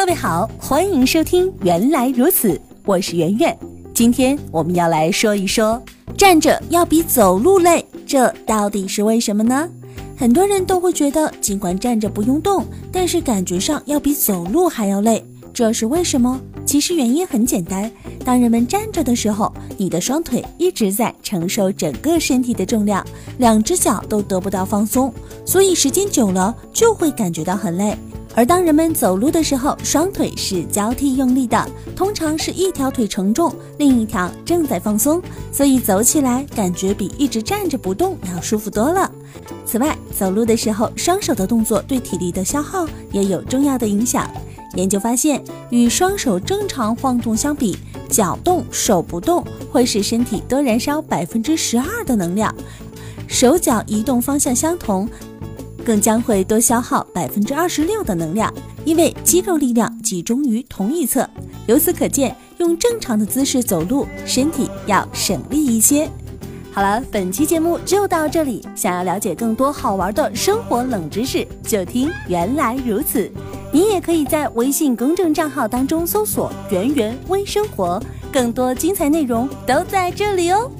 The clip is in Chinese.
各位好，欢迎收听《原来如此》，我是圆圆。今天我们要来说一说，站着要比走路累，这到底是为什么呢？很多人都会觉得，尽管站着不用动，但是感觉上要比走路还要累，这是为什么？其实原因很简单，当人们站着的时候，你的双腿一直在承受整个身体的重量，两只脚都得不到放松，所以时间久了就会感觉到很累。而当人们走路的时候，双腿是交替用力的，通常是一条腿承重，另一条正在放松，所以走起来感觉比一直站着不动要舒服多了。此外，走路的时候，双手的动作对体力的消耗也有重要的影响。研究发现，与双手正常晃动相比，脚动手不动会使身体多燃烧百分之十二的能量；手脚移动方向相同。更将会多消耗百分之二十六的能量，因为肌肉力量集中于同一侧。由此可见，用正常的姿势走路，身体要省力一些。好了，本期节目就到这里。想要了解更多好玩的生活冷知识，就听原来如此。你也可以在微信公众账号当中搜索“圆圆微生活”，更多精彩内容都在这里哦。